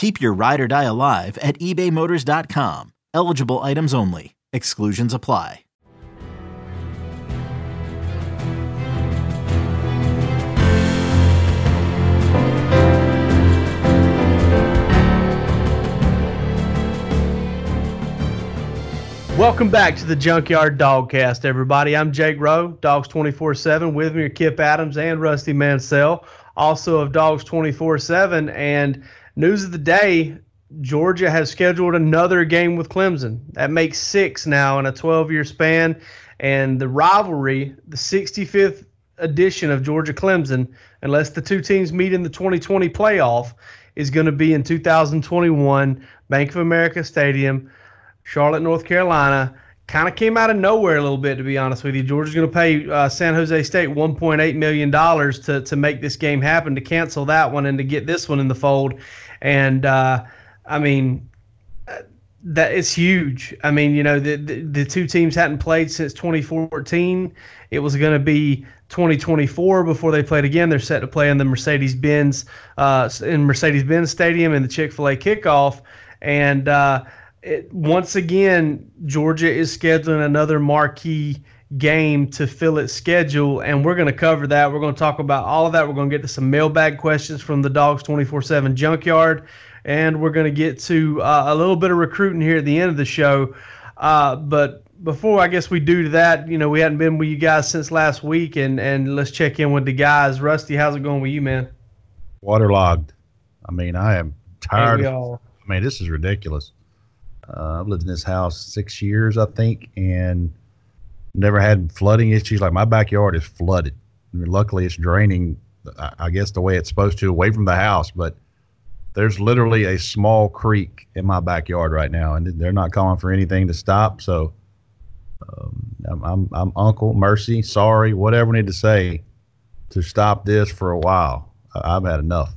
Keep your ride or die alive at ebaymotors.com. Eligible items only. Exclusions apply. Welcome back to the Junkyard Dogcast, everybody. I'm Jake Rowe, Dawgs 24 7. With me are Kip Adams and Rusty Mansell, also of Dawgs 24 7. And news of the day Georgia has scheduled another game with Clemson. That makes six now in a 12 year span. And the rivalry, the 65th edition of Georgia Clemson, unless the two teams meet in the 2020 playoff, is going to be in 2021, Bank of America Stadium. Charlotte, North Carolina. Kind of came out of nowhere a little bit, to be honest with you. Georgia's going to pay uh, San Jose State $1.8 million to, to make this game happen, to cancel that one and to get this one in the fold. And, uh, I mean, uh, that is huge. I mean, you know, the, the, the two teams hadn't played since 2014. It was going to be 2024 before they played again. They're set to play in the Mercedes Benz uh, in Mercedes Benz Stadium in the Chick Fil A kickoff, and uh, it, once again, Georgia is scheduling another marquee game to fill its schedule, and we're going to cover that. We're going to talk about all of that. We're going to get to some mailbag questions from the Dawgs 24 7 Junkyard, and we're going to get to uh, a little bit of recruiting here at the end of the show. Uh, but before I guess we do that, you know, we hadn't been with you guys since last week, and, and let's check in with the guys. Rusty, how's it going with you, man? Waterlogged. I mean, I am tired. Of, I mean, this is ridiculous. Uh, I've lived in this house six years, I think, and never had flooding issues. Like my backyard is flooded. I mean, luckily, it's draining, I guess, the way it's supposed to, away from the house. But there's literally a small creek in my backyard right now, and they're not calling for anything to stop. So um, I'm, I'm, I'm Uncle Mercy, sorry, whatever I need to say to stop this for a while. I've had enough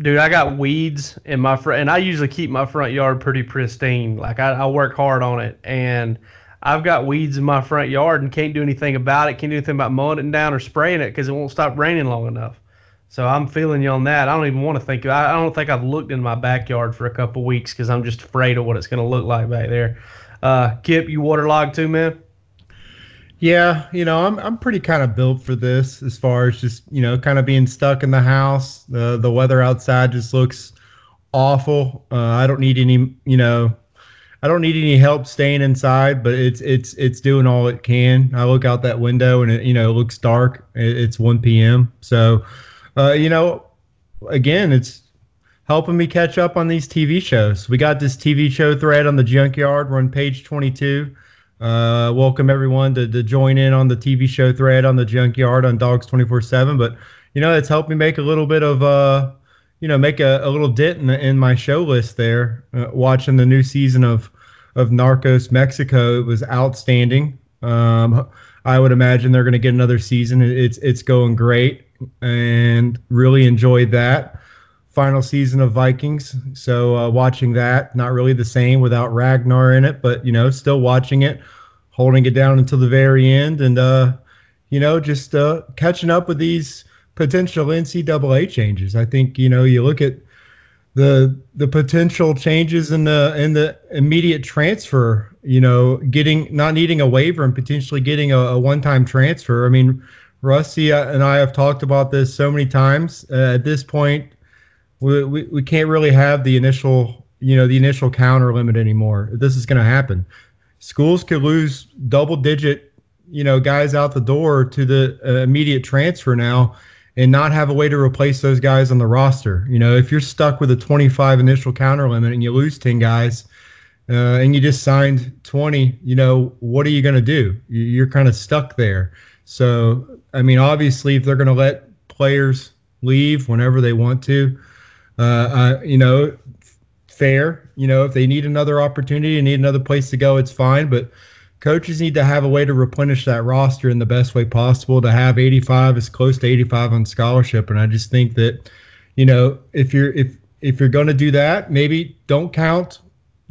dude, I got weeds in my front, and I usually keep my front yard pretty pristine. Like I, I work hard on it, and I've got weeds in my front yard and can't do anything about it. Can't do anything about mowing it down or spraying it because it won't stop raining long enough. So I'm feeling you on that. I don't even want to think. I, I don't think I've looked in my backyard for a couple weeks because I'm just afraid of what it's going to look like back there. Uh, Kip, you waterlogged too, man. Yeah, you know, I'm I'm pretty kind of built for this as far as just, you know, kind of being stuck in the house. The the weather outside just looks awful. Uh, I don't need any, you know, I don't need any help staying inside, but it's it's it's doing all it can. I look out that window and it, you know, it looks dark. It's 1 p.m. So, uh, you know, again, it's helping me catch up on these TV shows. We got this TV show thread on the Junkyard. We're on page 22. Uh, welcome everyone to, to join in on the TV show thread on the Junkyard on Dawgs 24 7. But, you know, it's helped me make a little bit of, uh, you know, make a, a little dent in, in my show list there. Uh, watching the new season of, of Narcos Mexico, it was outstanding. Um, I would imagine they're going to get another season. It's it's going great, and really enjoyed that final season of Vikings. So uh, watching that, not really the same without Ragnar in it, but you know, still watching it, holding it down until the very end, and uh, you know, just uh, catching up with these potential NCAA changes. I think you know, you look at the the potential changes in the in the immediate transfer. You know, getting not needing a waiver and potentially getting a, a one time transfer. I mean. Rusty and I have talked about this so many times. Uh, at this point, we, we, we can't really have the initial you know the initial counter limit anymore. This is going to happen. Schools could lose double digit you know guys out the door to the uh, immediate transfer now and not have a way to replace those guys on the roster. You know, if you're stuck with a 25 initial counter limit and you lose 10 guys uh, and you just signed 20, you know, what are you going to do? You're kind of stuck there. So, I mean, obviously, if they're going to let players leave whenever they want to, uh, uh, you know, fair. You know, if they need another opportunity and need another place to go, it's fine. But coaches need to have a way to replenish that roster in the best way possible to have 85 as close to 85 on scholarship and i just think that you know if you're if if you're going to do that maybe don't count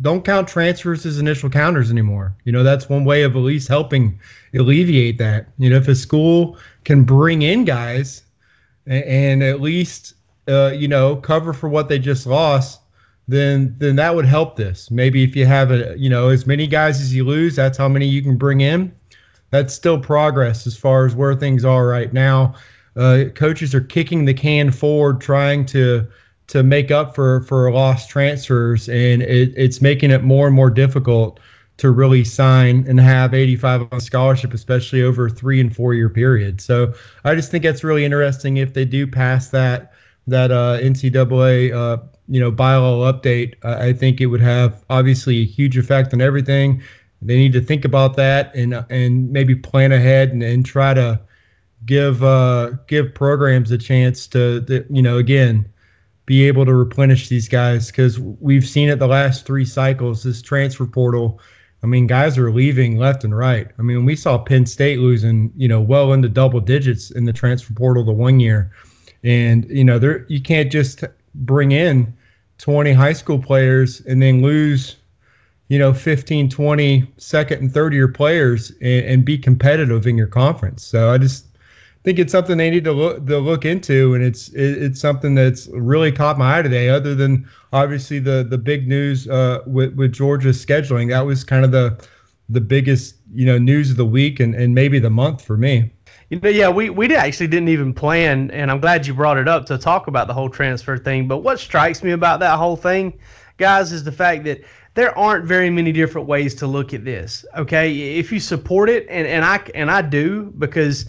don't count transfers as initial counters anymore you know that's one way of at least helping alleviate that you know if a school can bring in guys and, and at least uh, you know cover for what they just lost then then that would help this. Maybe if you have a you know as many guys as you lose, that's how many you can bring in. That's still progress as far as where things are right now. Uh, coaches are kicking the can forward, trying to to make up for for lost transfers, and it, it's making it more and more difficult to really sign and have 85 on scholarship, especially over a three and four year period. So I just think that's really interesting if they do pass that that uh, NCAA uh, you know bylaw update, I think it would have obviously a huge effect on everything. They need to think about that and and maybe plan ahead and, and try to give uh, give programs a chance to, to you know again be able to replenish these guys because we've seen it the last three cycles. This transfer portal. I mean, guys are leaving left and right. I mean, we saw Penn State losing, you know, well into double digits in the transfer portal the one year, and you know, there you can't just bring in 20 high school players and then lose you know 15 20 second and third year players and, and, be competitive in your conference. So i just think it's something they need to look to look into and it's it, it's something that's really caught my eye today other than obviously the the big news uh, with with georgia's scheduling. That was kind of the the biggest you know news of the week and, and maybe the month for me you know, yeah, we, we actually didn't even plan, and I'm glad you brought it up to talk about the whole transfer thing. But what strikes me about that whole thing, guys, is the fact that there aren't very many different ways to look at this. Okay, if you support it, and, and I and I do because,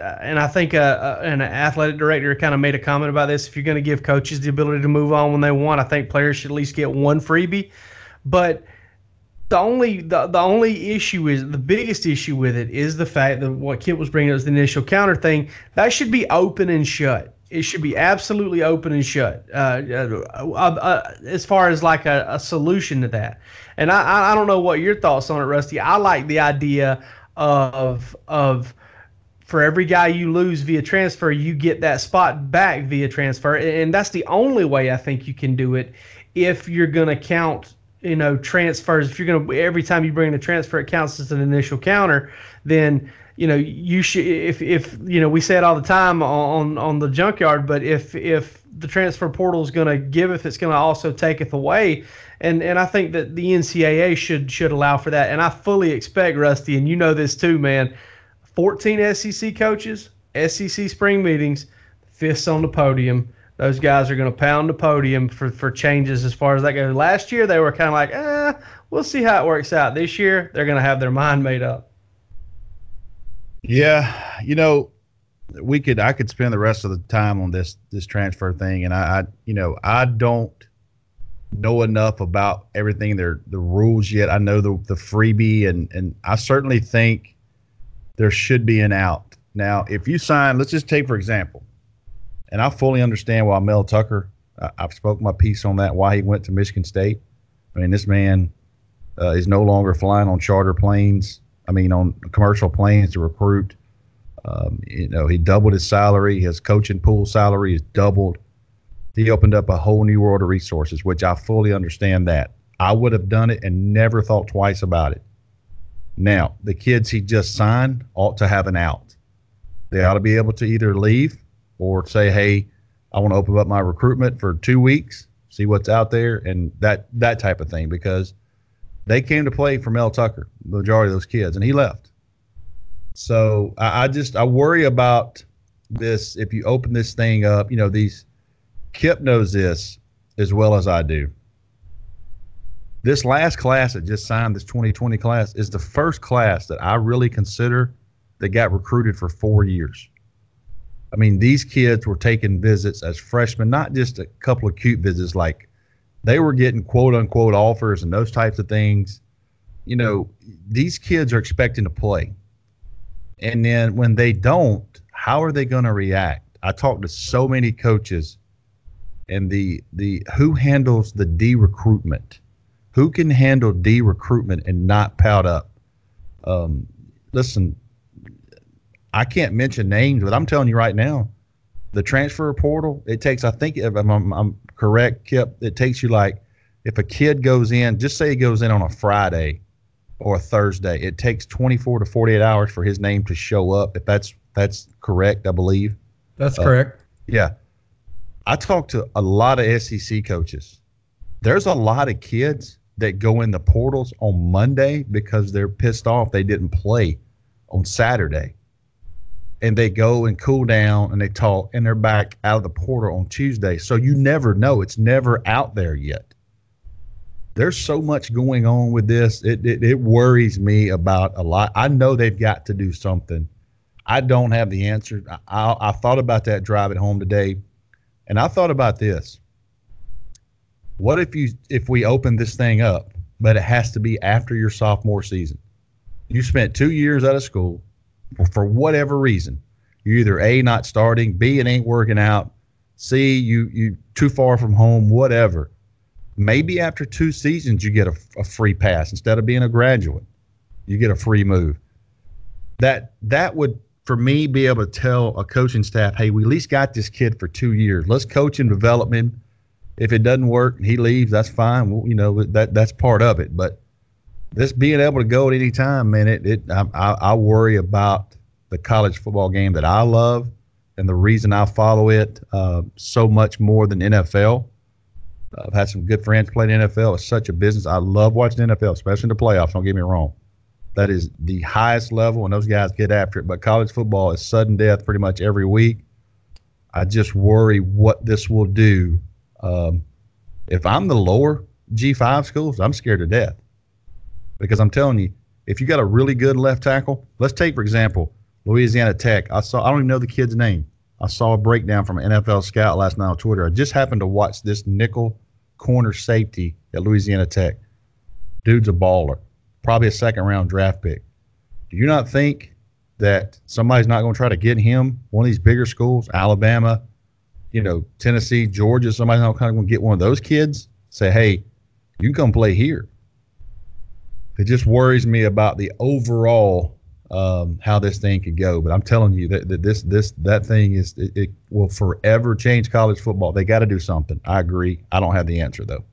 uh, and I think uh, uh, an athletic director kind of made a comment about this. If you're going to give coaches the ability to move on when they want, I think players should at least get one freebie. But the only the, the only issue is the biggest issue with it is the fact that what Kip was bringing up is the initial counter thing that should be open and shut. It should be absolutely open and shut. Uh, uh, uh, as far as like a, a, solution to that, and I I don't know what your thoughts on it, Rusty. I like the idea of of for every guy you lose via transfer, you get that spot back via transfer, and that's the only way I think you can do it if you're going to count you know transfers if you're going to every time you bring in a transfer it counts as an initial counter then you know you should if if you know we say it all the time on on the junkyard but if if the transfer portal is going to give if it's going to also taketh away and and I think that the NCAA should should allow for that and I fully expect Rusty and you know this too man 14 SEC coaches SEC spring meetings fists on the podium those guys are going to pound the podium for, for changes as far as that goes. Last year, they were kind of like, eh, we'll see how it works out. This year, they're going to have their mind made up. Yeah, you know, we could I could spend the rest of the time on this this transfer thing, and I, I you know I don't know enough about everything their the rules yet. I know the the freebie, and and I certainly think there should be an out. Now, if you sign, let's just take for example, and I fully understand why Mel Tucker. I, have spoken my piece on that. Why he went to Michigan State. I mean, this man uh, is no longer flying on charter planes. I mean, on commercial planes to recruit. Um, you know, he doubled his salary. His coaching pool salary is doubled. He opened up a whole new world of resources, which I fully understand that. I would have done it and never thought twice about it. Now, the kids he just signed ought to have an out. They ought to be able to either leave or say, hey, I want to open up my recruitment for two weeks, see what's out there, and that that type of thing because they came to play for Mel Tucker, the majority of those kids, and he left. So I, I just I worry about this if you open this thing up. You know, these Kip knows this as well as I do. This last class that just signed, this 2020 class, is the first class that I really consider that got recruited for four years. I mean, these kids were taking visits as freshmen, not just a couple of cute visits, like they were getting quote unquote offers and those types of things. You know, these kids are expecting to play. And then when they don't, how are they going to react? I talked to so many coaches and the the who handles the D recruitment? Who can handle D recruitment and not pout up? Um, listen, I can't mention names, but I'm telling you right now, the transfer portal, it takes, I think, if I'm, I'm correct, Kip, it takes you like, if a kid goes in, just say he goes in on a Friday or a Thursday, it takes 24 to 48 hours for his name to show up. If that's that's correct, I believe. That's uh, correct. Yeah. I talked to a lot of SEC coaches. There's a lot of kids that go in the portals on Monday because they're pissed off they didn't play on Saturday and they go and cool down and they talk and they're back out of the portal on Tuesday. So you never know. It's never out there yet. There's so much going on with this. It, it, it worries me about a lot. I know they've got to do something. I don't have the answer. I, I, I thought about that drive at home today, and I thought about this. What if you if we open this thing up, but it has to be after your sophomore season? You spent two years out of school for whatever reason, you're either A, not starting, B, it ain't working out, C, you you too far from home, whatever. Maybe after two seasons you get a, a free pass instead of being a graduate. You get a free move. That that would for me be able to tell a coaching staff, hey, we at least got this kid for two years. Let's coach and develop him. If it doesn't work and he leaves, that's fine. Well, you know that that's part of it. But this being able to go at any time, man, it, it I, I, worry about the college football game that I love and the reason I follow it uh, so much more than NFL. I've had some good friends playing NFL. It's such a business. I love watching NFL, especially in the playoffs. Don't get me wrong. That is the highest level, and those guys get after it. But college football is sudden death pretty much every week. I just worry what this will do. Um, if I'm the lower G5 schools, I'm scared to death because I'm telling you, if you got a really good left tackle, let's take for example Louisiana Tech. I saw I don't even know the kid's name. I saw a breakdown from an NFL scout last night on Twitter. I just happened to watch this nickel corner safety at Louisiana Tech. Dude's a baller, probably a second round draft pick. Do you not think that somebody's not going to try to get him one of these bigger schools, Alabama, you know, Tennessee, Georgia? Somebody's not kind of going to get one of those kids. Say, hey, you can come play here it just worries me about the overall um, how this thing could go. But I'm telling you that, that this this that thing is it, it will forever change college football. They got to do something. I agree. I don't have the answer though.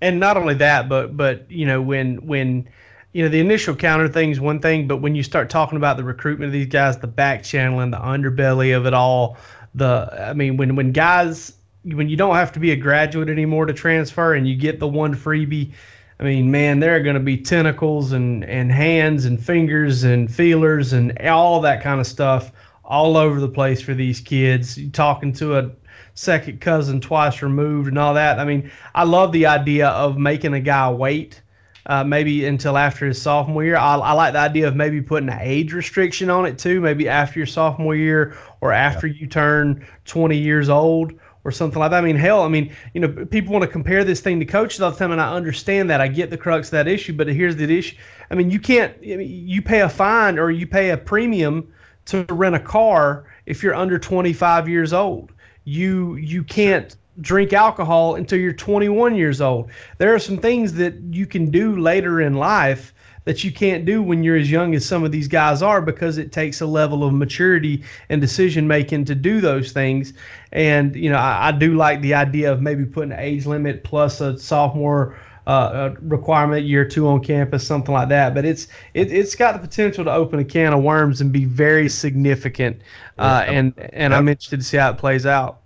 And not only that, but but you know when when you know the initial counter thing is one thing, but when you start talking about the recruitment of these guys, the back channel and the underbelly of it all, the I mean when when guys when you don't have to be a graduate anymore to transfer and you get the one freebie I mean, man, there are going to be tentacles and, and hands and fingers and feelers and all that kind of stuff all over the place for these kids. You talking to a second cousin twice removed and all that. I mean, I love the idea of making a guy wait. Uh, maybe until after his sophomore year. I, I, like the idea of maybe putting an age restriction on it too, maybe after your sophomore year or after yeah. you turn 20 years old or something like that. I mean, hell, I mean, you know, people want to compare this thing to coaches all the time, and I understand that. I get the crux of that issue, but here's the issue. I mean, you can't, I mean, you pay a fine or you pay a premium to rent a car if you're under 25 years old. You you can't drink alcohol until you're 21 years old. There are some things that you can do later in life that you can't do when you're as young as some of these guys are because it takes a level of maturity and decision making to do those things. And you know, I, I do like the idea of maybe putting an age limit plus a sophomore. Uh, requirement year two on campus, something like that. But it's it, it's got the potential to open a can of worms and be very significant. Uh, and and I'm interested to see how it plays out.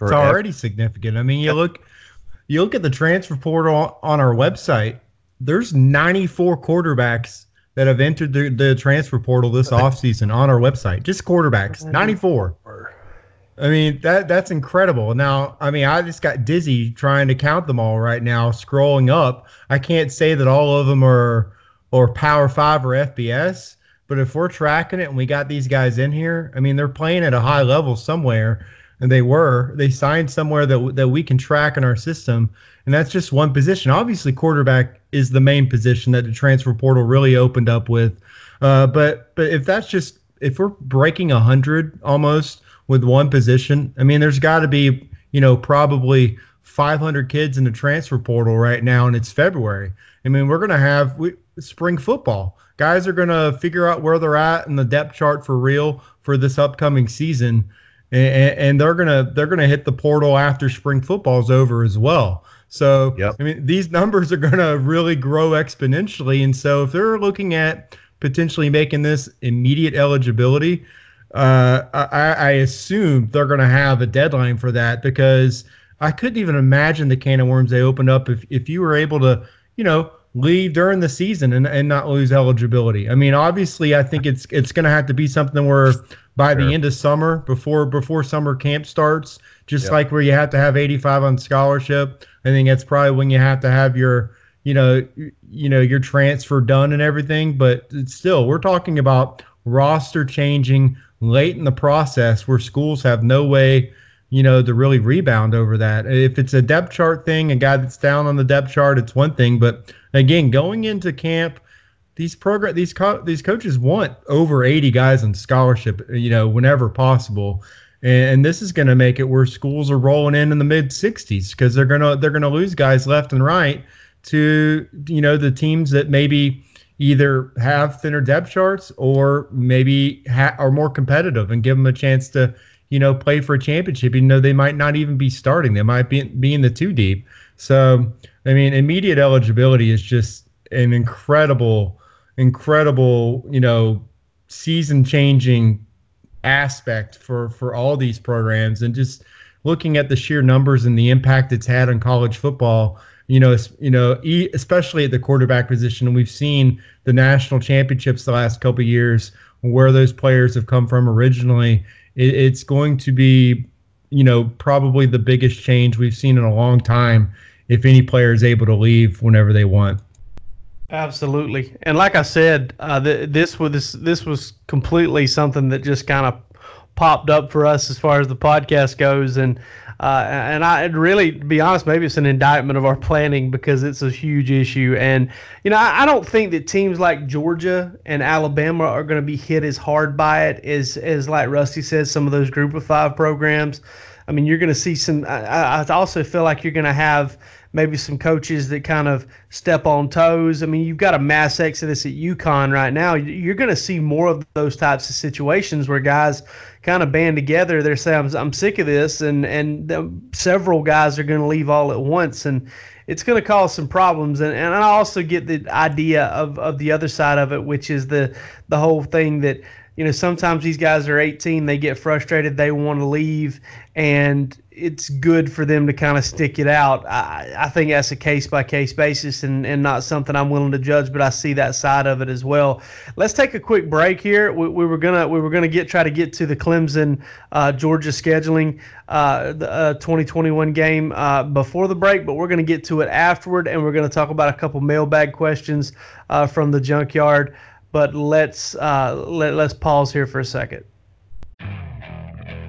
It's already significant. I mean, you look you look at the transfer portal on our website there's 94 quarterbacks that have entered the, the transfer portal this offseason on our website. Just quarterbacks, 94. I mean that that's incredible. Now, I mean, I just got dizzy trying to count them all right now, scrolling up. I can't say that all of them are or Power Five or FBS, but if we're tracking it and we got these guys in here, I mean, they're playing at a high level somewhere, and they were. They signed somewhere that that we can track in our system, and that's just one position. Obviously, quarterback is the main position that the transfer portal really opened up with. Uh, but but if that's just if we're breaking a hundred almost with one position, I mean, there's got to be you know probably 500 kids in the transfer portal right now, and it's February. I mean, we're gonna have we, spring football. Guys are gonna figure out where they're at in the depth chart for real for this upcoming season, and, and they're gonna they're gonna hit the portal after spring football's over as well. So yep. I mean, these numbers are gonna really grow exponentially, and so if they're looking at potentially making this immediate eligibility, uh, I, I assume they're going to have a deadline for that because I couldn't even imagine the can of worms they opened up if, if you were able to, you know, leave during the season and, and not lose eligibility. I mean, obviously, I think it's it's going to have to be something where by sure. the end of summer, before before summer camp starts, just yep. like where you have to have 85 on scholarship. I think that's probably when you have to have your you know, you know, your transfer done and everything, but still, we're talking about roster changing late in the process where schools have no way, you know, to really rebound over that. If it's a depth chart thing, a guy that's down on the depth chart, it's one thing, but again, going into camp, these program these co- these coaches want over 80 guys on scholarship, you know, whenever possible. And, this is going to make it where schools are rolling in in the mid 60s because they're going to they're going to lose guys left and right to you know the teams that maybe either have thinner depth charts or maybe ha- are more competitive and give them a chance to you know play for a championship even though they might not even be starting they might be, be in the two deep so i mean immediate eligibility is just an incredible incredible you know season changing aspect for for all these programs and just looking at the sheer numbers and the impact it's had on college football you know, you know, especially at the quarterback position. We've seen the national championships the last couple years where those players have come from originally. It, it's going to be, you know, probably the biggest change we've seen in a long time. If any player is able to leave whenever they want. Absolutely, and like I said, uh, th- this was this, this was completely something that just kind of popped up for us as far as the podcast goes, and uh, and I really, to be honest, maybe it's an indictment of our planning because it's a huge issue. And you know, I, I don't think that teams like Georgia and Alabama are going to be hit as hard by it as as like Rusty says, some of those Group of Five programs. I mean, you're going to see some. I, I also feel like you're going to have maybe some coaches that kind of step on toes. I mean, you've got a mass exodus at UConn right now. You're going to see more of those types of situations where guys kind of band together. They're saying, I'm, I'm sick of this, and, and the, several guys are going to leave all at once. And it's going to cause some problems. And, and I also get the idea of, of the other side of it, which is the, the whole thing that – you know, sometimes these guys are 18, they get frustrated, they want to leave, and it's good for them to kind of stick it out. I, I think that's a case by case basis and, and not something I'm willing to judge, but I see that side of it as well. Let's take a quick break here. We, we were gonna we were gonna get try to get to the Clemson uh, Georgia scheduling uh, the uh, 2021 game uh, before the break, but we're gonna get to it afterward, and we're gonna talk about a couple mailbag questions uh, from the junkyard but let's uh, let, let's pause here for a second.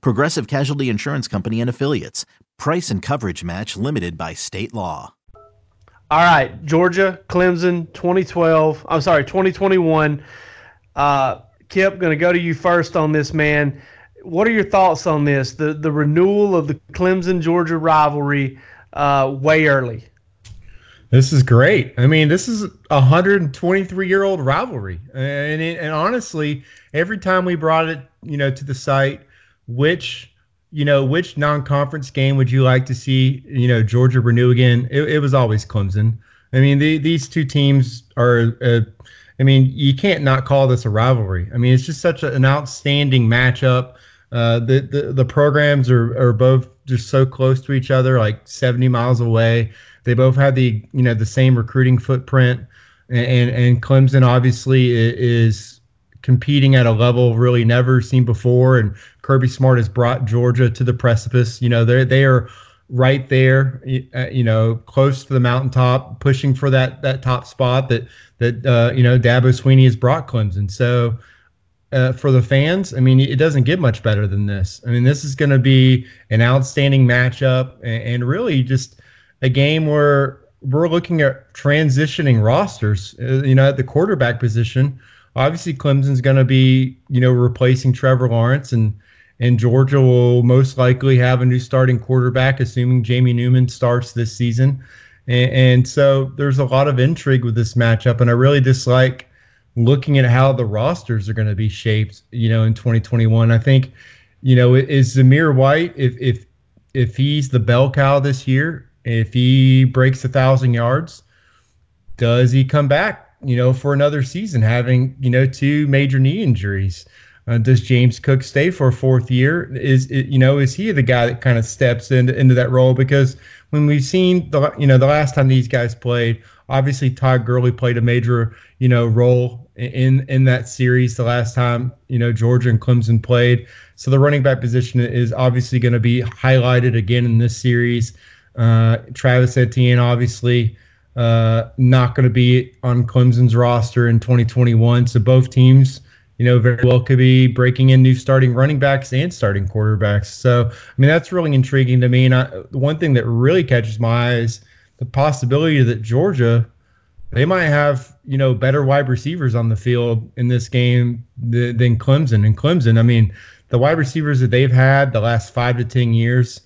Progressive Casualty Insurance Company and Affiliates. Price and coverage match limited by state law. All right, Georgia, Clemson, 2012. I'm sorry, 2021. Uh, Kip, going to go to you first on this, man. What are your thoughts on this? The the renewal of the Clemson Georgia rivalry uh, way early. This is great. I mean, this is a 123 year old rivalry, and it, and honestly, every time we brought it, you know, to the site, which you know, which non-conference game would you like to see, you know, Georgia renew again? It, it was always Clemson. I mean, the, these two teams are. Uh, I mean, you can't not call this a rivalry. I mean, it's just such a, an outstanding matchup. Uh, the, the the programs are are both just so close to each other, like 70 miles away. They both have the you know the same recruiting footprint, and and Clemson obviously is competing at a level really never seen before. And Kirby Smart has brought Georgia to the precipice. You know they they are right there, uh, you know, close to the mountaintop, pushing for that that top spot that that uh, you know Dabo Swinney has brought Clemson. So uh, for the fans, I mean, it doesn't get much better than this. I mean, this is going to be an outstanding matchup and, and, really just a game where we're looking at transitioning rosters. Uh, you know, at the quarterback position, obviously Clemson's going to be you know replacing Trevor Lawrence and. And Georgia will most likely have a new starting quarterback, assuming Jamie Newman starts this season. And, and so there's a lot of intrigue with this matchup. And I really dislike looking at how the rosters are going to be shaped, you know, in 2021. I think, you know, is Zamir White if if if he's the bell cow this year, if he breaks a thousand yards, does he come back, you know, for another season, having you know two major knee injuries? Uh, does James Cook stay for a fourth year? Is it, you know is he the guy that kind of steps into into that role? Because when we've seen the you know the last time these guys played, obviously Todd Gurley played a major you know role in in that series the last time you know Georgia and Clemson played. So the running back position is obviously going to be highlighted again in this series. Uh, Travis Etienne obviously uh, not going to be on Clemson's roster in 2021. So both teams, you know, very well could be breaking in new starting running backs and starting quarterbacks. So I mean that's really intriguing to me. And I, one thing that really catches my eyes, the possibility that Georgia they might have you know better wide receivers on the field in this game than, than Clemson. And Clemson, I mean, the wide receivers that they've had the last five to ten years,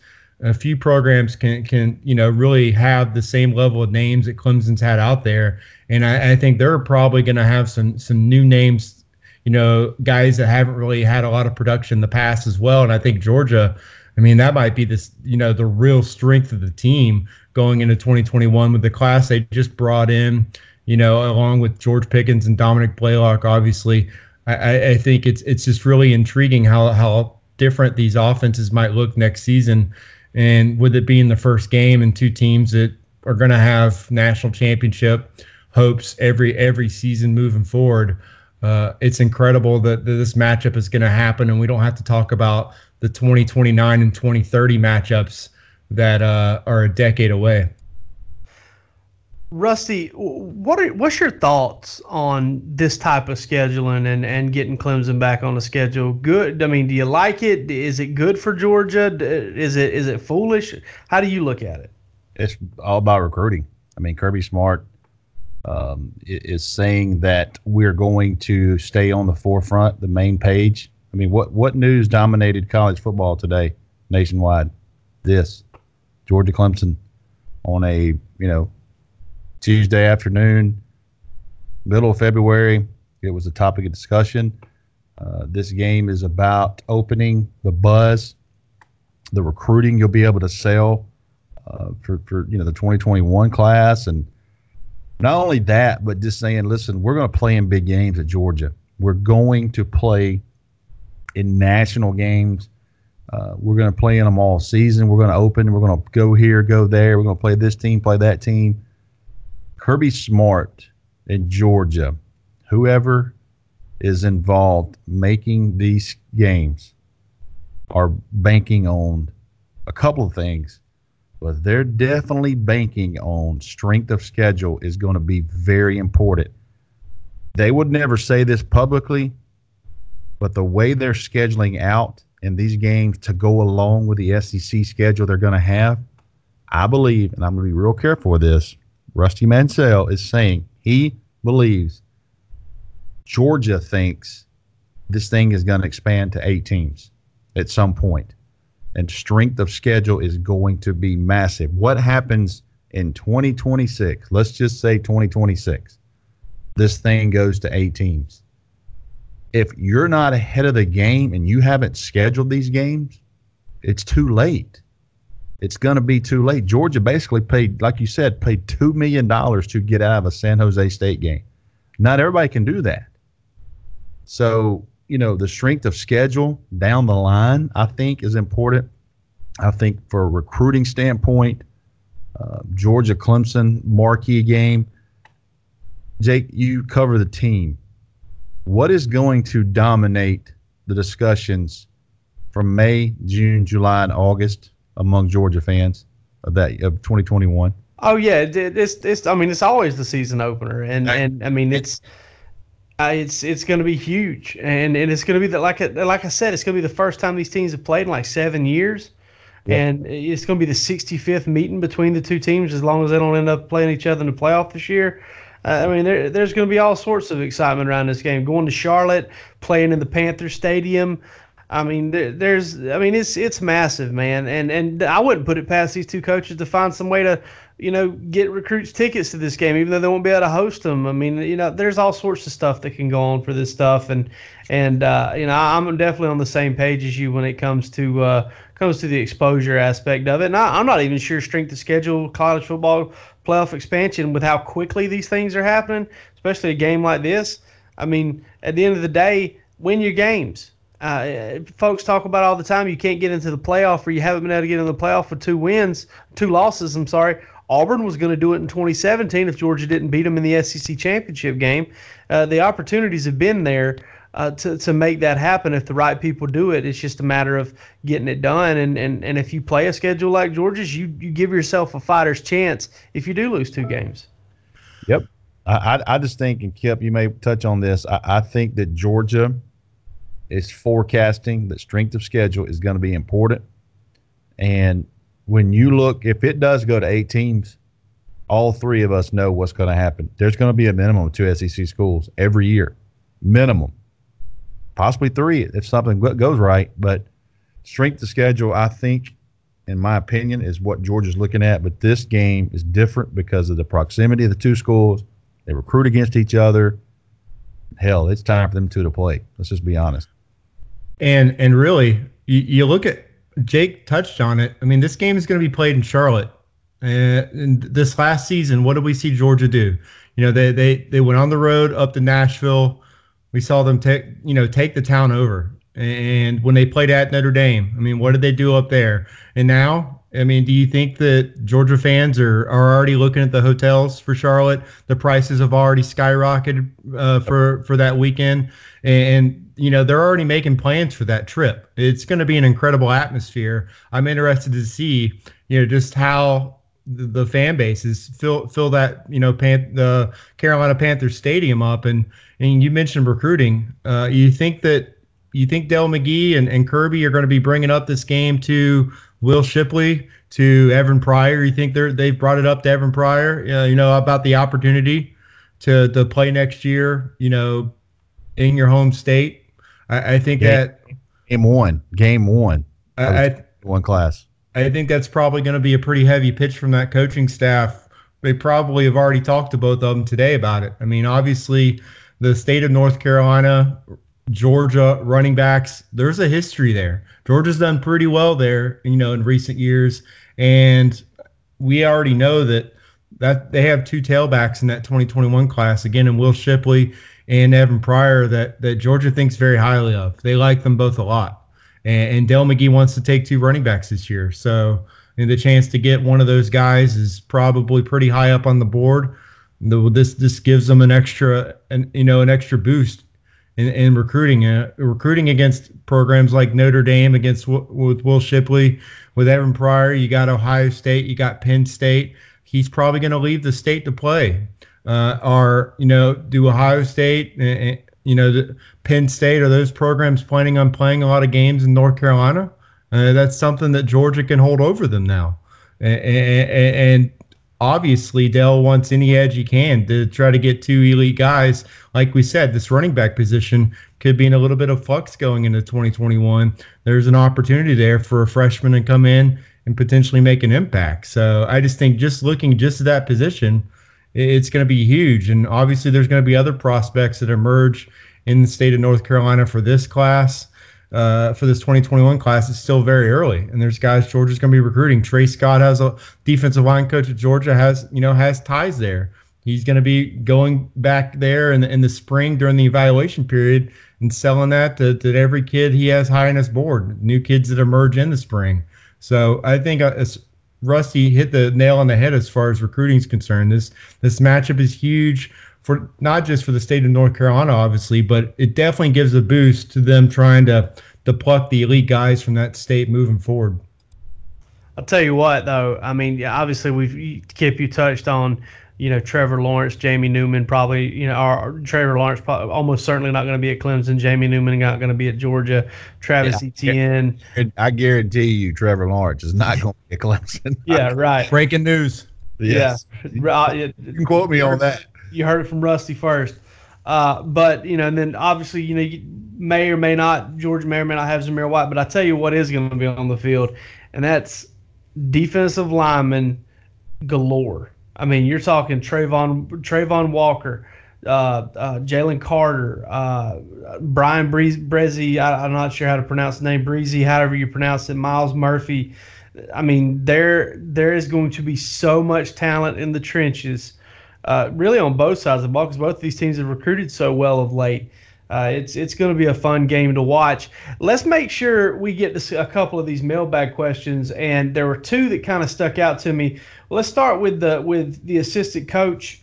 a few programs can can you know really have the same level of names that Clemson's had out there. And I, I think they're probably going to have some some new names, you know, guys that haven't really had a lot of production in the past as well. And I think Georgia. I mean, that might be this, you know, the real strength of the team going into 2021 with the class they just brought in, you know, along with George Pickens and Dominick Blaylock. Obviously, I, I think it's it's just really intriguing how how different these offenses might look next season, and with it being the first game and two teams that are going to have national championship hopes every every season moving forward. Uh, it's incredible that, that this matchup is going to happen, and we don't have to talk about the 2029 and 2030 matchups that uh, are a decade away. Rusty, what are what's your thoughts on this type of scheduling and, and getting Clemson back on the schedule? Good. I mean, do you like it? Is it good for Georgia? Is it is it foolish? How do you look at it? It's all about recruiting. I mean, Kirby Smart um, is saying that we're going to stay on the forefront, the main page. I mean, what what news dominated college football today nationwide? This Georgia Clemson on a you know Tuesday afternoon, middle of February. It was a topic of discussion. Uh, this game is about opening the buzz, the recruiting you'll be able to sell uh, for for you know the 2021 class, and not only that, but just saying, listen, we're going to play in big games at Georgia. We're going to play in national games uh, we're going to play in them all season. We're going to open. We're going to go here, go there. We're going to play this team, play that team. Kirby Smart in Georgia, whoever is involved making these games are banking on a couple of things, but they're definitely banking on strength of schedule is going to be very important. They would never say this publicly, but the way they're scheduling out in these games to go along with the SEC schedule they're going to have, I believe, and I'm going to be real careful with this. Rusty Mansell is saying he believes Georgia thinks this thing is going to expand to eight teams at some point, and strength of schedule is going to be massive. What happens in 2026? Let's just say 2026. This thing goes to eight teams. If you're not ahead of the game and you haven't scheduled these games, it's too late it's going to be too late. Georgia basically paid, like you said, paid two million dollars to get out of a San Jose State game. Not everybody can do that. So you know the strength of schedule down the line, I think, is important. I think for a recruiting standpoint, uh, Georgia Clemson marquee game. Jake, you cover the team. What is going to dominate the discussions from May, June, July, and August among Georgia fans of that of 2021? Oh yeah, it's it's. I mean, it's always the season opener, and and I mean it's. Uh, it's it's going to be huge, and, and it's going to be the, like I, like I said, it's going to be the first time these teams have played in like seven years, yeah. and it's going to be the 65th meeting between the two teams as long as they don't end up playing each other in the playoff this year. Uh, I mean, there, there's going to be all sorts of excitement around this game. Going to Charlotte, playing in the Panther Stadium, I mean, there, there's, I mean, it's it's massive, man, and and I wouldn't put it past these two coaches to find some way to, you know, get recruits tickets to this game, even though they won't be able to host them. I mean, you know, there's all sorts of stuff that can go on for this stuff, and and uh, you know, I'm definitely on the same page as you when it comes to uh, comes to the exposure aspect of it. And I, I'm not even sure strength of schedule, college football playoff expansion, with how quickly these things are happening, especially a game like this. I mean, at the end of the day, win your games uh, folks talk about all the time you can't get into the playoff or you haven't been able to get into the playoff with two wins, two losses. I'm sorry. Auburn was going to do it in 2017 if Georgia didn't beat them in the SEC championship game. Uh, the opportunities have been there uh, to, to make that happen if the right people do it. It's just a matter of getting it done. And, and, and if you play a schedule like Georgia's, you, you give yourself a fighter's chance if you do lose two games. Yep. I, I, I just think, and Kip, you may touch on this, I, I think that Georgia – is forecasting that strength of schedule is going to be important. And when you look, if it does go to eight teams, all three of us know what's going to happen. There's going to be a minimum of two SEC schools every year, minimum, possibly three if something goes right. But strength of schedule, I think, in my opinion, is what Georgia's looking at. But this game is different because of the proximity of the two schools. They recruit against each other. Hell, it's time for them two to play. Let's just be honest. And and really, you, you look at Jake touched on it. I mean, this game is going to be played in Charlotte. Uh, and this last season, what did we see Georgia do? You know, they they they went on the road up to Nashville. We saw them take you know take the town over. And when they played at Notre Dame, I mean, what did they do up there? And now, I mean, do you think that Georgia fans are, are already looking at the hotels for Charlotte? The prices have already skyrocketed uh, for for that weekend, and you know they're already making plans for that trip. It's going to be an incredible atmosphere. I'm interested to see you know just how the, fan bases fill fill that you know Pan, the Carolina Panthers stadium up. And and you mentioned recruiting. Uh, you think that you think Dell McGee and, and Kirby are going to be bringing up this game to Will Shipley to Evan Pryor? You think they're they've brought it up to Evan Pryor? Uh, you know about the opportunity to to play next year. You know in your home state I, I think game, that game one, game one, I, I one class. I think that's probably going to be a pretty heavy pitch from that coaching staff. They probably have already talked to both of them today about it. I mean, obviously, the state of North Carolina, Georgia running backs, there's a history there. Georgia's done pretty well there, you know, in recent years, and we already know that that they have two tailbacks in that 2021 class again, and Will Shipley and Evan Pryor that that Georgia thinks very highly of. They like them both a lot, and, and Dell McGee wants to take two running backs this year. So and the chance to get one of those guys is probably pretty high up on the board. This this gives them an extra, and you know, an extra boost in, in recruiting. Uh, recruiting against programs like Notre Dame, against with Will Shipley, with Evan Pryor. You got Ohio State, you got Penn State. He's probably going to leave the state to play uh, are you know do Ohio State you know, Penn State are those programs planning on playing a lot of games in North Carolina, uh, that's something that Georgia can hold over them now. And, and, and obviously, Dell wants any edge he can to try to get two elite guys. Like we said, this running back position could be in a little bit of flux going into 2021. There's an opportunity there for a freshman to come in and potentially make an impact. So I just think just looking just at that position, it's going to be huge. And obviously, there's going to be other prospects that emerge in the state of North Carolina for this class. Uh, for this 2021 class, it's still very early, and there's guys Georgia's going to be recruiting. Tray Scott has a defensive line coach at Georgia, has you know has ties there. He's going to be going back there in the, in the spring during the evaluation period and selling that to, to every kid he has high on his board. New kids that emerge in the spring. So I think uh, Rusty hit the nail on the head as far as recruiting is concerned. This this matchup is huge for not just for the state of North Carolina, obviously, but it definitely gives a boost to them trying to to pluck the elite guys from that state moving forward. I'll tell you what, though. I mean, obviously, we've Kip. You touched on you know, Trevor Lawrence, Jamie Newman probably, you know, or Trevor Lawrence probably, almost certainly not going to be at Clemson. Jamie Newman not going to be at Georgia. Travis yeah, Etienne. I guarantee you, Trevor Lawrence is not going to be at Clemson. yeah, right. Breaking news. Yes. Yeah. you can quote me on that. You heard it from Rusty first. Uh, but, you know, and then obviously, you know, you may or may not, Georgia may or may not have Zamir White, but I tell you what is going to be on the field, and that's defensive lineman galore. I mean, you're talking Travon Travon Walker, uh, uh, Jalen Carter, uh, Bryan Bresee. I, am not sure how to pronounce the name Bresee, however you pronounce it. Myles Murphy. I mean, there there is going to be so much talent in the trenches, uh, really on both sides of the ball, because both of these teams have recruited so well of late. Uh, it's it's going to be a fun game to watch. Let's make sure we get to a couple of these mailbag questions, and there were two that kind of stuck out to me. Let's start with the with the assistant coach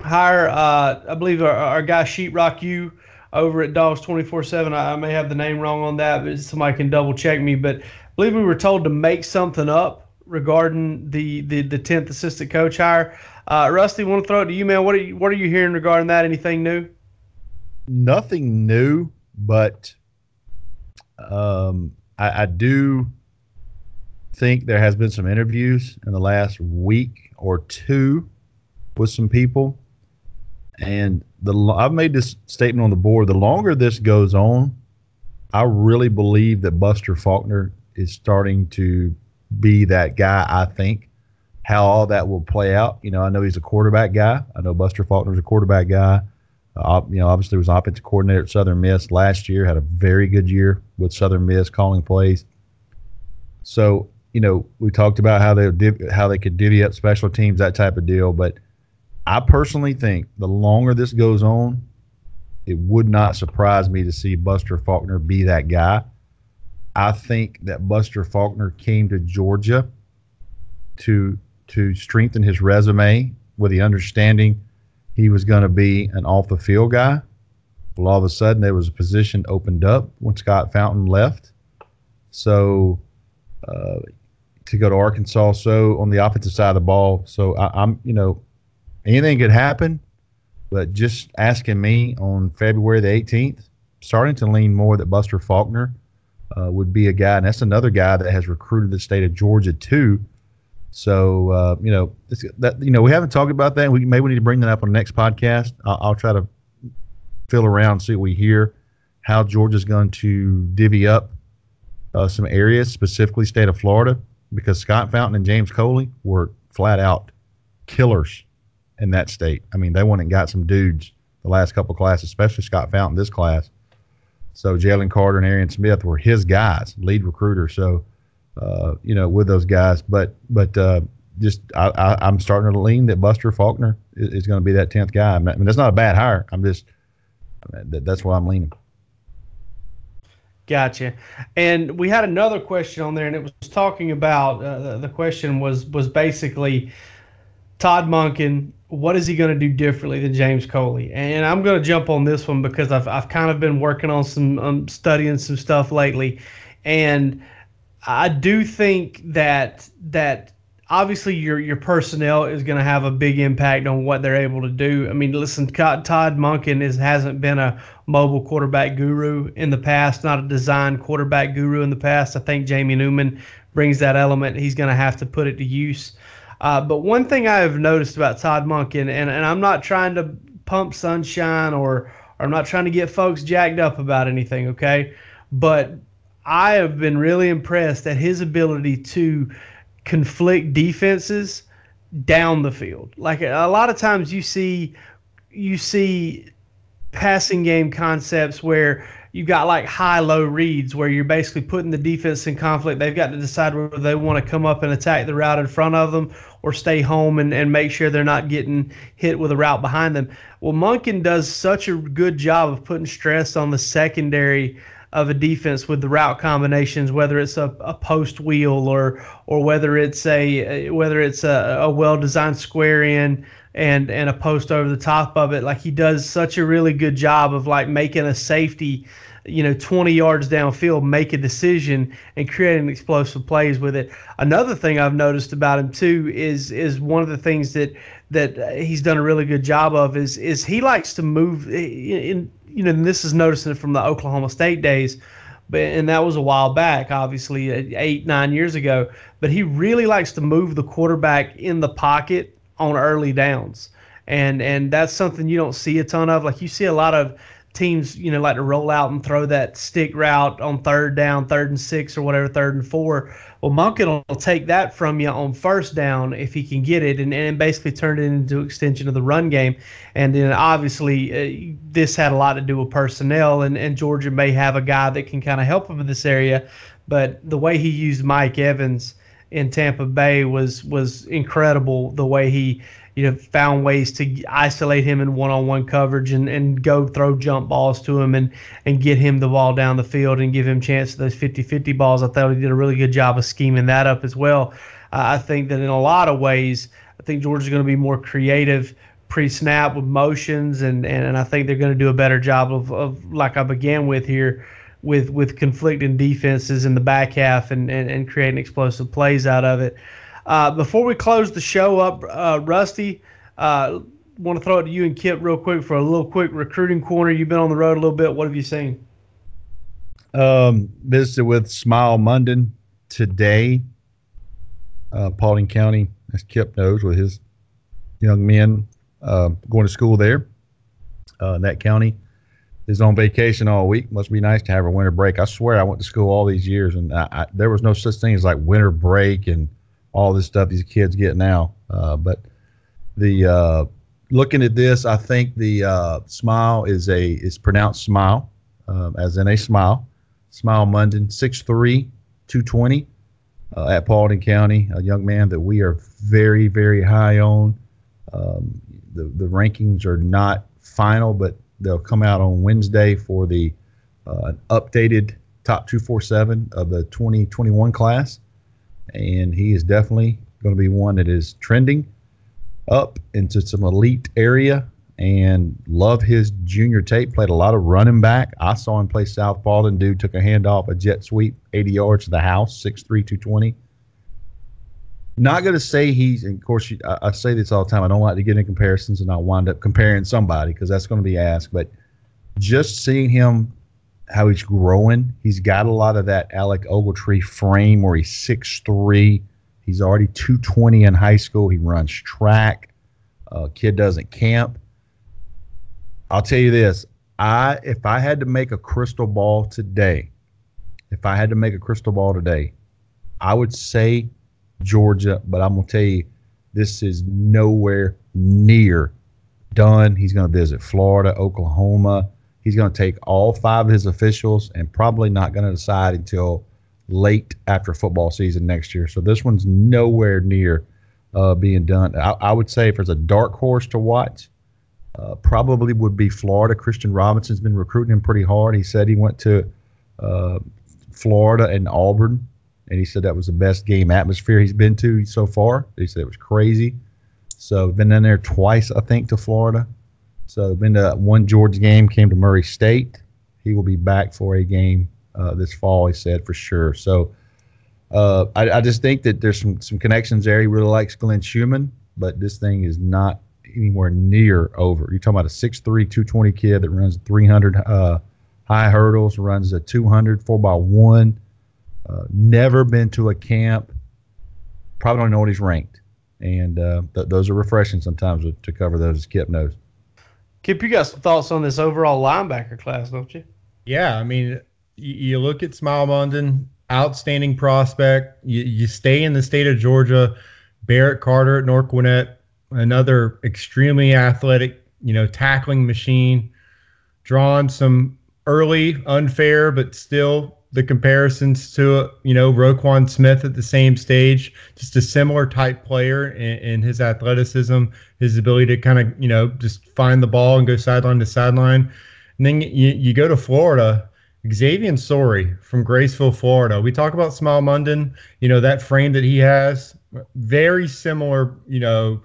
hire. Uh, I believe our, our guy Sheetrock you over at Dawgs twenty four seven. I may have the name wrong on that, but somebody can double check me. But I believe we were told to make something up regarding the the the tenth assistant coach hire. Uh, Rusty, want to throw it to you, man? What are you what are you hearing regarding that? Anything new? Nothing new, but um, I, I, do think there has been some interviews in the last week or two with some people, and the I've made this statement on the board. The longer this goes on, I really believe that Buster Faulkner is starting to be that guy. I think how all that will play out. You know, I know he's a quarterback guy. I know Buster Faulkner's a quarterback guy. Uh, you know, obviously was offensive coordinator at Southern Miss last year. Had a very good year with Southern Miss calling plays. So you know, we talked about how they div- how they could divvy up special teams, that type of deal. But I personally think the longer this goes on, it would not surprise me to see Buster Faulkner be that guy. I think that Buster Faulkner came to Georgia to to strengthen his resume with the understanding he was going to be an off the field guy. Well, all of a sudden, there was a position opened up when Scott Fountain left. So, uh, to go to Arkansas, so on the offensive side of the ball. So, I, I'm, you know, anything could happen, but just asking me on February the 18th, starting to lean more that Buster Faulkner uh, would be a guy. And that's another guy that has recruited the state of Georgia, too so uh, you know that you know we haven't talked about that. We maybe we need to bring that up on the next podcast. I'll, I'll try to fill around, see what we hear, how Georgia's going to divvy up uh, some areas, specifically state of Florida, because Scott Fountain and James Coley were flat out killers in that state. I mean, they went and got some dudes the last couple classes, especially Scott Fountain this class. So Jalen Carter and Arian Smith were his guys, lead recruiter. So uh, you know, with those guys. But but uh, just I, I, am starting to lean that Buster Faulkner is, is going to be that tenth guy. I mean, that's not a bad hire. I'm just that's why I'm leaning. Gotcha. And we had another question on there, and it was talking about uh, the, the question was was basically Todd Monken. What is he going to do differently than James Coley? And I'm going to jump on this one because I've I've kind of been working on some um, studying some stuff lately, and I do think that that obviously your your personnel is going to have a big impact on what they're able to do. I mean, listen, Todd Monken is hasn't been a mobile quarterback guru in the past, not a design quarterback guru in the past. I think Jamie Newman brings that element. He's going to have to put it to use. Uh, but one thing I have noticed about Todd Monken, and, and I'm not trying to pump sunshine or, or I'm not trying to get folks jacked up about anything, okay? But I have been really impressed at his ability to conflict defenses down the field. Like a lot of times you see you see passing game concepts where you've got like high low reads where you're basically putting the defense in conflict. They've got to decide whether they want to come up and attack the route in front of them or stay home and, and make sure they're not getting hit with a route behind them. Well, Monken does such a good job of putting stress on the secondary of a defense with the route combinations, whether it's a, a post wheel or or whether it's a whether it's a, a well designed square in and and a post over the top of it. Like he does such a really good job of like making a safety, you know, 20 yards downfield make a decision and creating explosive plays with it. Another thing I've noticed about him too is is one of the things that that he's done a really good job of is is he likes to move eh, in you know, this is noticing it from the Oklahoma State days, but and that was a while back, obviously uh, eight nine years ago. But he really likes to move the quarterback in the pocket on early downs, and and that's something you don't see a ton of. Like you see a lot of teams, you know, like to roll out and throw that stick route on third down, third and six, or whatever, third and four. Well, Monken will take that from you on first down if he can get it, and, and basically turn it into extension of the run game. And then obviously, uh, this had a lot to do with personnel, and, and Georgia may have a guy that can kind of help him in this area. But the way he used Mike Evans in Tampa Bay was was incredible. The way he you know, found ways to isolate him in one-on-one coverage and, and go throw jump balls to him and, and get him the ball down the field and give him chance to those 50-50 balls. I thought he did a really good job of scheming that up as well. Uh, I think that in a lot of ways, I think Georgia's going to be more creative pre-snap with motions, and, and, and I think they're going to do a better job of, of like I began with here, with with conflicting defenses in the back half and, and, and creating explosive plays out of it. Uh, before we close the show up, uh, Rusty, uh, want to throw it to you and Kip real quick for a little quick recruiting corner. You've been on the road a little bit. What have you seen? Um, visited with Smael Mondon today. Uh, Paulding County, as Kip knows, with his young men uh, going to school there uh, in that county. Is on vacation all week. Must be nice to have a winter break. I swear I went to school all these years, and I, I, there was no such thing as like winter break and – all this stuff these kids get now. Uh, but the uh, looking at this, I think the uh, smile is a is pronounced smile, um, as in a smile. Smael Mondon, 6'3", 220, uh, at Paulding County, a young man that we are very, very high on. Um, the, the rankings are not final, but they'll come out on Wednesday for the uh, updated top 247 of the 2021 class and he is definitely going to be one that is trending up into some elite area and love his junior tape. Played a lot of running back. I saw him play South Paulding. Dude took a handoff, a jet sweep, 80 yards to the house, 6'3", 220. Not going to say he's, and of course, I, I, say this all the time. I don't like to get in comparisons and I wind up comparing somebody because that's going to be asked. But just seeing him how he's growing. He's got a lot of that Alec Ogletree frame where he's 6'3. He's already 220 in high school. He runs track. Uh, kid doesn't camp. I'll tell you this. I if I had to make a crystal ball today, if I had to make a crystal ball today, I would say Georgia, but I'm gonna tell you, this is nowhere near done. He's gonna visit Florida, Oklahoma, He's going to take all five of his officials and probably not going to decide until late after football season next year. So this one's nowhere near uh, being done. I, I, would say if there's a dark horse to watch, uh, probably would be Florida. Christian Robinson's been recruiting him pretty hard. He said he went to uh, Florida and Auburn, and he said that was the best game atmosphere he's been to so far. He said it was crazy. So been in there twice, I think, to Florida. So been to one Georgia game, came to Murray State. He will be back for a game uh, this fall, he said for sure. So uh, I, I, just think that there's some some connections there. He really likes Glenn Schumann, but this thing is not anywhere near over. You're talking about a 6'3", 220 kid that runs 300 uh, high hurdles, runs a 200 4 by one. Uh, never been to a camp. Probably don't know what he's ranked, and uh, th- those are refreshing sometimes to cover those as Kip knows. Kip, you got some thoughts on this overall linebacker class, don't you? Yeah, I mean, you, look at Smael Mondon, outstanding prospect. You, you stay in the state of Georgia. Barrett Carter at North Gwinnett, another extremely athletic, you know, tackling machine. Drawn some early unfair, but still the comparisons to you know Roquan Smith at the same stage, just a similar type player in, in his athleticism, his ability to kind of you know just find the ball and go sideline to sideline. And then you, you go to Florida, Xavian Sorey from Graceville, Florida. We talk about Smael Mondon, you know, that frame that he has, very similar, you know,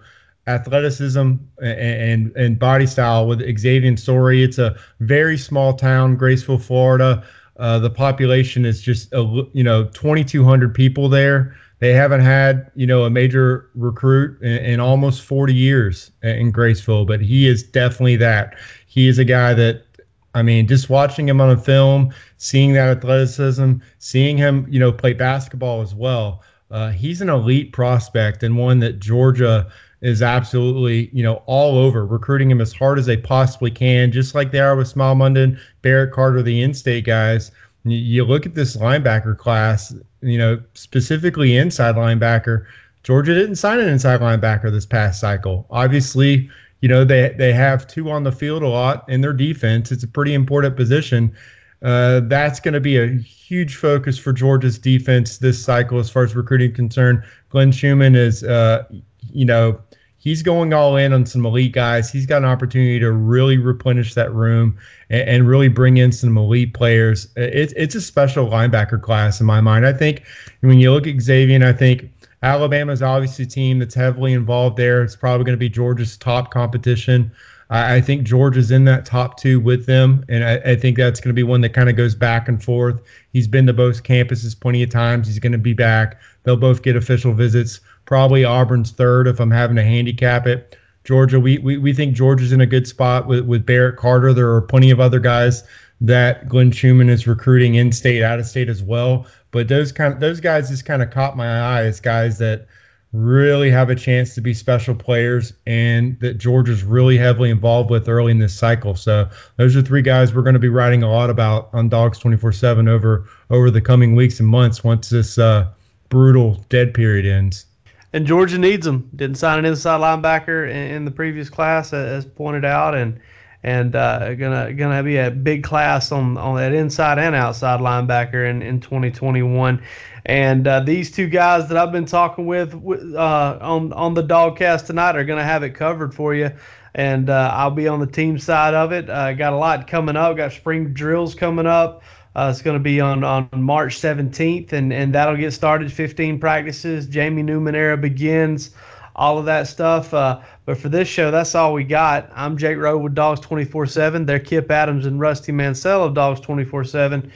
athleticism and, and, body style with Xavian Sorey. It's a very small town, Graceville, Florida. Uh, the population is just, a, you know, 2,200 people there. They haven't had, you know, a major recruit in, in almost 40 years in Graceville, but he is definitely that. He is a guy that I mean, just watching him on a film, seeing that athleticism, seeing him, you know, play basketball as well. Uh, he's an elite prospect and one that Georgia is absolutely, you know, all over recruiting him as hard as they possibly can, just like they are with Smael Mondon, Barrett Carter, the in-state guys. You look at this linebacker class, you know, specifically inside linebacker. Georgia didn't sign an inside linebacker this past cycle. Obviously, you know they they have two on the field a lot in their defense. It's a pretty important position. Uh, that's going to be a huge focus for Georgia's defense this cycle as far as recruiting concerned. Glenn Schumann is, uh, you know, he's going all in on some elite guys. He's got an opportunity to really replenish that room and, and really bring in some elite players. It's it's a special linebacker class in my mind. I think when you look at Xavian, I think Alabama is obviously a team that's heavily involved there. It's probably going to be Georgia's top competition. I, I think Georgia's in that top two with them, and I, I think that's going to be one that kind of goes back and forth. He's been to both campuses plenty of times. He's going to be back. They'll both get official visits. Probably Auburn's third if I'm having to handicap it. Georgia, we, we, we think Georgia's in a good spot with, with Barrett Carter. There are plenty of other guys that Glenn Schumann is recruiting in state, out of state as well. But those kind of those guys just kind of caught my eye as guys that really have a chance to be special players and that Georgia's really heavily involved with early in this cycle. So those are three guys we're going to be writing a lot about on Dawgs 24/7 over over the coming weeks and months once this uh, brutal dead period ends. And Georgia needs them. Didn't sign an inside linebacker in, in the previous class, as pointed out, and and uh, gonna gonna be a big class on on that inside and outside linebacker in, in 2021. And uh, these two guys that I've been talking with uh, on on the Dogcast tonight are gonna have it covered for you. And uh, I'll be on the team side of it. Uh, got a lot coming up. Got spring drills coming up. Uh, it's going to be on, on March 17th, and, and that'll get started. 15 practices. Jamie Newman era begins all of that stuff. Uh, but for this show, that's all we got. I'm Jake Rowe with Dawgs 24 7. They're Kip Adams and Rusty Mansell of Dawgs 24 7.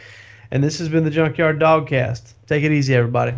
And this has been the Junkyard Dogcast. Take it easy, everybody.